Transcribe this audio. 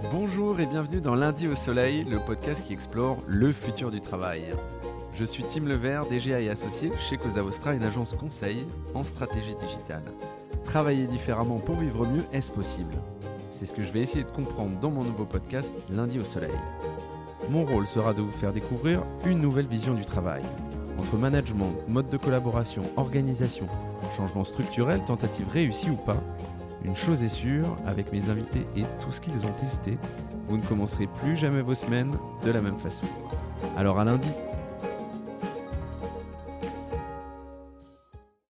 Bonjour et bienvenue dans Lundi au Soleil, le podcast qui explore le futur du travail. Je suis Tim Levert, DGA et associé chez Cosa Vostra, une agence conseil en stratégie digitale. Travailler différemment pour vivre mieux, est-ce possible? C'est ce que je vais essayer de comprendre dans mon nouveau podcast Lundi au Soleil. Mon rôle sera de vous faire découvrir une nouvelle vision du travail. Entre management, mode de collaboration, organisation, changement structurel, tentative réussie ou pas, une chose est sûre, avec mes invités et tout ce qu'ils ont testé, vous ne commencerez plus jamais vos semaines de la même façon. Alors à lundi